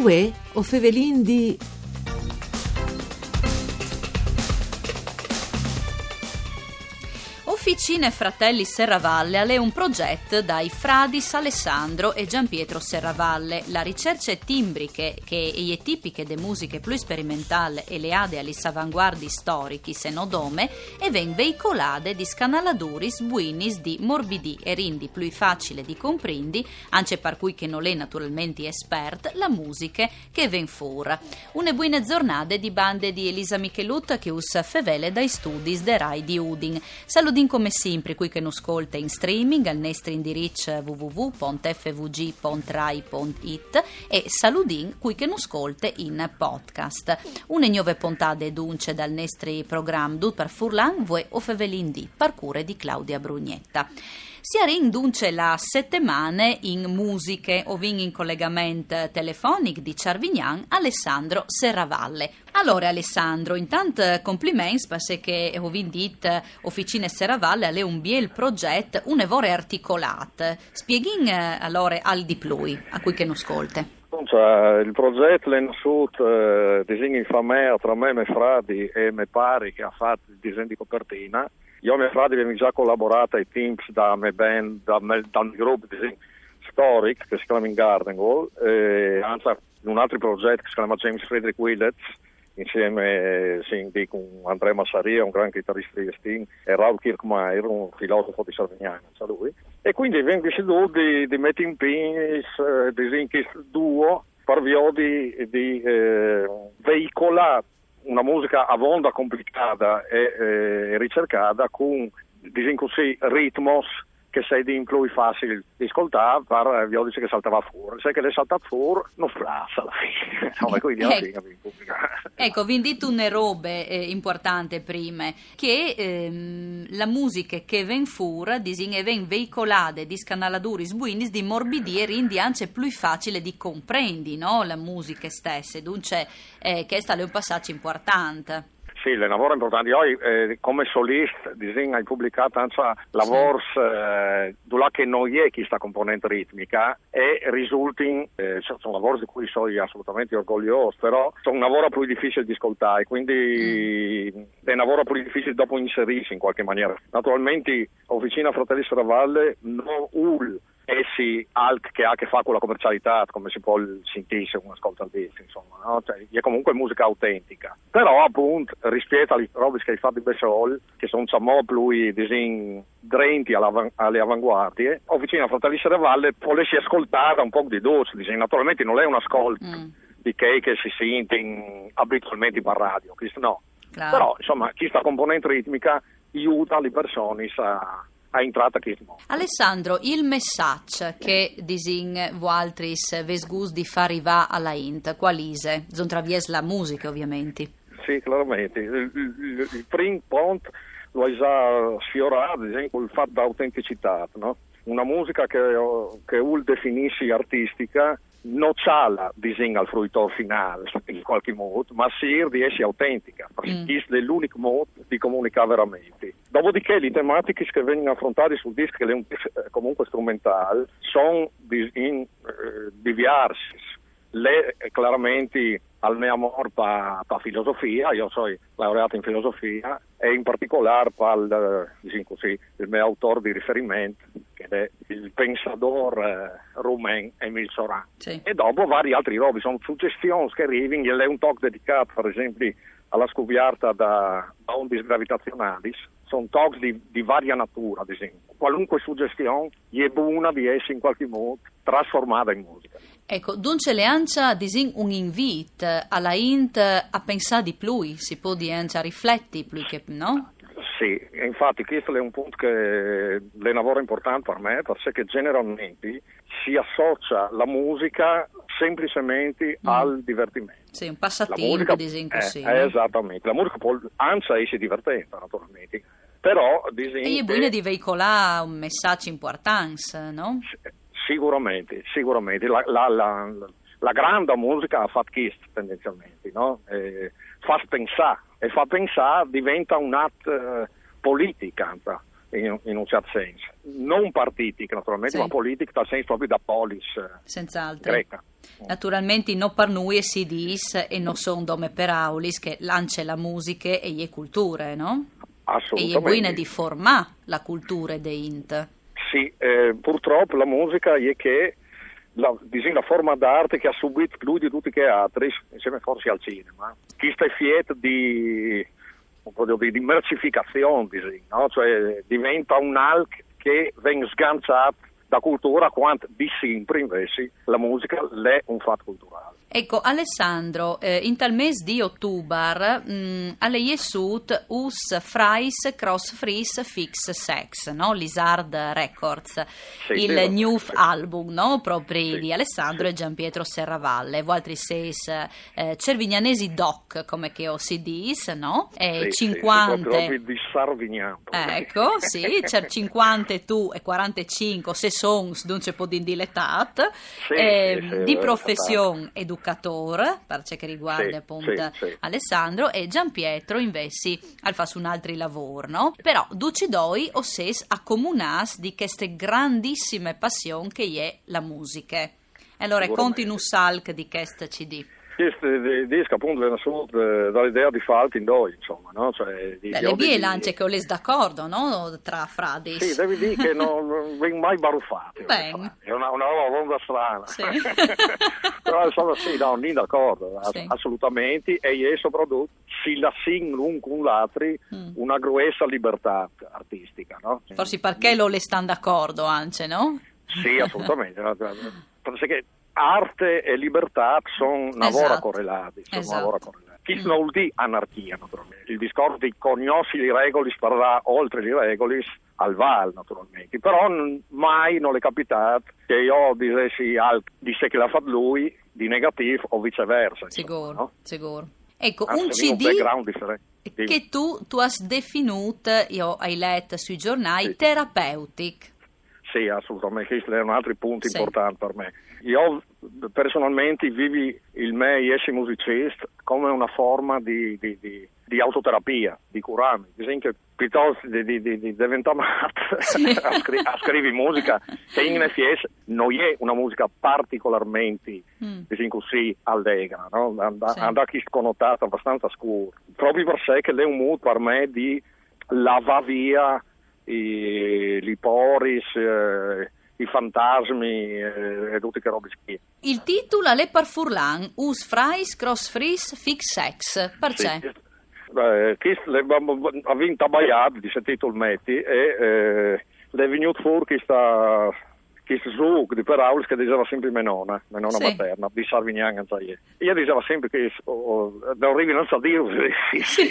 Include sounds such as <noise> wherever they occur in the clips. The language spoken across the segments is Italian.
Uè, o fevelin di... Officine Fratelli Serravalle è un progetto dai Fradis Alessandro e Giampietro Serravalle. La ricerca timbriche che è tipiche de musiche più sperimentali e le ade alle avanguardi storici se no dome e ven veicolate di scanaladuris buinis di morbidi e rindi più facile di comprendi, anche per cui che non è naturalmente espert, la musica che ven fora. Une buone giornate di bande di Elisa Michelut che us fevele dai studi de Rai di Udin. Saludin come sempre qui che non ascolta in streaming al nostro indirizzo www.fvg.rai.it e saludin qui che non ascolta in podcast. Una nuova puntata dunce dal nostro programma Dut per Furlan Vue o Fevelin di Parcure di Claudia Brugnetta. Si rinduce la settimana in musiche o in collegamento telefonico di Cervignan Alessandro Serravalle. Allora Alessandro, intanto complimenti perché ho detto Officine Serravalle è un bel progetto, un evore articolato. Spieghin allora al di più a cui che non ascolte. Cioè, il progetto è nato eh, disegno in famiglia tra me, mie frati e mie pari che ha fatto il disegno di copertina io e mio fratello abbiamo già collaborato ai teams da me band, da me, dal gruppo di Storic che si chiama In Garden Wall, e anzi in un altro progetto che si chiama James Frederick Willets insieme sì, con Andrea Massaria, un gran chitarrista di Sting, e Raul Kirkmaier, un filosofo di Sardignano, sa lui. E quindi abbiamo deciso di, di in piedi eh, questo duo per via di, di eh, veicolare una musica a onda complicata e, e ricercata con diciamo così, ritmos che sei di più facile di ascoltare per vi dice che saltava fuori sai che le salta fuori non flassa alla fine. <laughs> No, quindi alla fine ecco vi dite una robe eh, importante prima che ehm, la musica che ven fuori disin ven veicolate di scanalatori sbuinis di morbidi e rindi anche più facile di comprendi no? la musica stessa dunque eh, questo è un passaggio importante sì, le lavoro importanti. Io eh, come solista disegno hai pubblicato anche lavori sì. eh, che non è questa componente ritmica e risultano, eh, sono lavori di cui sono assolutamente orgoglioso, però sono un lavoro più difficile di ascoltare, quindi mm. è un lavoro più difficile dopo inserirsi in qualche maniera. Naturalmente Officina Fratelli Serravalle non UL essi alt che ha a che fare con la commercialità, come si può sentire se uno ascolta il disco, insomma, no? cioè, è comunque musica autentica. Però appunto rispetto alle robe che hai fatto di Bessol, che sono diciamo più disin, drenti alle avanguardie, Officina Fratelli Serravalle volessi ascoltare un po' di doce, naturalmente non è un ascolto mm. di che, che si sente in, abitualmente per radio, no. Claro. Però insomma questa componente ritmica aiuta le persone a a entrata che Alessandro, il messaggio che disin vualtris vesgus di far arrivare alla int, qualise? Zon travies la musica ovviamente. Sì, chiaramente. Il, il, il primo punto lo hai già sfiorato, ad esempio, il fatto d'autenticità, no? Una musica che, che UL definisce artistica non c'ha la disegna al fruitore finale <laughs> in qualche modo, ma si di essere autentica, perché mm. è l'unico modo di comunicare veramente. Dopodiché le tematiche che vengono affrontate sul disco, che è un disco eh, comunque strumentale, sono di, in, eh, diverse. Le eh, chiaramente al mio amore per filosofia, io sono laureato in filosofia e in particolare il, così, il mio autore di riferimento, il pensador eh, rumeno Emile Soran. Sì. E dopo vari altri robi, sono suggestioni che arrivano, è un talk dedicato per esempio alla scoperta da, da onde gravitazionali, sono talk di, di, varia natura, ad esempio. Qualunque suggestione è buona di essere in qualche modo trasformata in musica. Ecco, dunque le ancia disin un invito alla Int a pensare di più, si può dire a rifletti più che, no? Sì, infatti questo è un punto che è un lavoro importante per me, perché generalmente si associa la musica semplicemente mm. al divertimento. Sì, un passatempo, disin così. Eh, no? Esattamente, la musica può anzi essere divertente, naturalmente, però... Disin e è buono di veicolare un messaggio importante, no? Sicuramente, sicuramente. La, la, la, la grande musica fa questo tendenzialmente, no? eh, fa pensare e fa pensare diventa un atto eh, politica in, in, un certo senso. Non partitica naturalmente, sì. ma politica dal senso proprio da polis eh, Senz'altro. greca. Naturalmente non per noi e si dis e non sono dome per aulis che lancia la musica e le culture, no? Assolutamente. E è buona di formare la cultura de Int. Sì, eh, purtroppo la musica è che la, la forma d'arte che ha subito più di tutti gli altri, insieme forse al cinema, chi sta fiet di, di, di mercificazione, no? cioè diventa un alc che viene sganciato da cultura quanto di sempre invece la musica è un fatto culturale. Ecco, Alessandro, eh, in tal mese di ottobre mh, alle Jesut us Frais Cross Freeze Fix Sex, no? Lizard Records, sì, il sì, new sì. album no? proprio di Alessandro e Giampietro Serravalle, voi altri sei eh, cervignanesi doc, come che ho si dis, no? E 50... di. Ecco, sì, c'è <laughs> 50 tu e 45 se sons, non c'è po' di dilettat, eh, di professione educativa educatore, per ciò che riguarda sì, appunto sì. Alessandro, e Gian Pietro invece al fa su un altro lavoro, no? Però duci doi o ses accomunas di queste grandissime passioni che è la musica. E allora, conti un salc di questo CD questo disco appunto viene assunto dall'idea di Falti in due, insomma, no? Cioè, di, Beh, le vie lance che ho les d'accordo, no? Tra fradi. Sì, devi dire che non <laughs> vengono mai baruffati. È una, una roba strana. Sì. <laughs> Però insomma sì, no, non d'accordo, sì. assolutamente, e io soprattutto si la l'un con l'altro mm. una grossa libertà artistica, no? Forse perché lo le stanno d'accordo anche, no? Sì, assolutamente. Perché <laughs> arte e libertà sono una esatto. correlati. Sono esatto. correlati. Chi non vuol dire anarchia, naturalmente. Il discorso di cognosci le regole sparrà oltre le regole al val, naturalmente. Però mai non è capitato che io dicessi al, disse che l'ha fatto lui di negativo o viceversa. Sicuro, no? sicuro. Ecco, Anzi, un CD un che tu, tu hai definito, io hai letto sui giornali, sì. therapeutic. Sì, assolutamente, questi erano altri punti sì. importanti per me. Io personalmente vivi il me essere musicista come una forma di, di, di, di autoterapia, di curarmi. Per esempio, piuttosto di, di, di, di diventare matto sì. <laughs> a, scri- a scrivere musica, che in FS non è una musica particolarmente mm. così allegra, no? Anda, sì. connotato abbastanza scuro. Proprio per sé che è un mood per me di lavare via i, i poris, eh, i fantasmi eh, e tutte che robe schifo. Il titolo è Le Parfurlan, Us Frais Cross Fris Fix Sex, perché? Sì, beh, ha vinto a Bayard, di titolo metti, e eh, è venuto fuori questa questo zouk di parole che diceva sempre mia nonna, mia nonna sì. materna, di Sarvignan, io diceva sempre che oh, oh, non arrivi non sa dire sì, sì.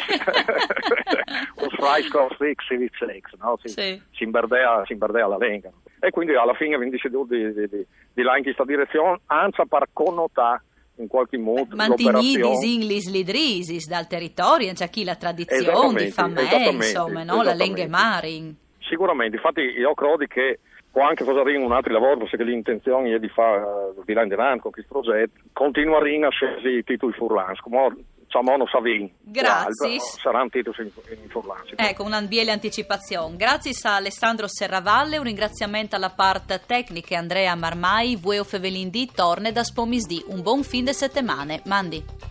un freisko fix si sex, no? Si, sì. si imberdea, si imberdea la lingua. E quindi alla fine abbiamo deciso di, di, di, di là in questa direzione, anzi per connotare in qualche modo Mantigni disinglis lidrisis dal territorio, c'è chi la tradizione di famè, insomma, no? la lingua marin. Sicuramente, infatti io credo che può anche fare un altro lavoro, perché l'intenzione è di fare di là in avanti con questo progetto, continuare a scegliere i titoli furlans, diciamo non Savin. Grazie. Saranno titoli in, furlans. Ecco, un'ambiele anticipazione. Grazie a Alessandro Serravalle, un ringraziamento alla parte tecnica Andrea Marmai, Vueo Fevelindì, Torne da Spomisdì. Un buon fin de settimane. Mandi.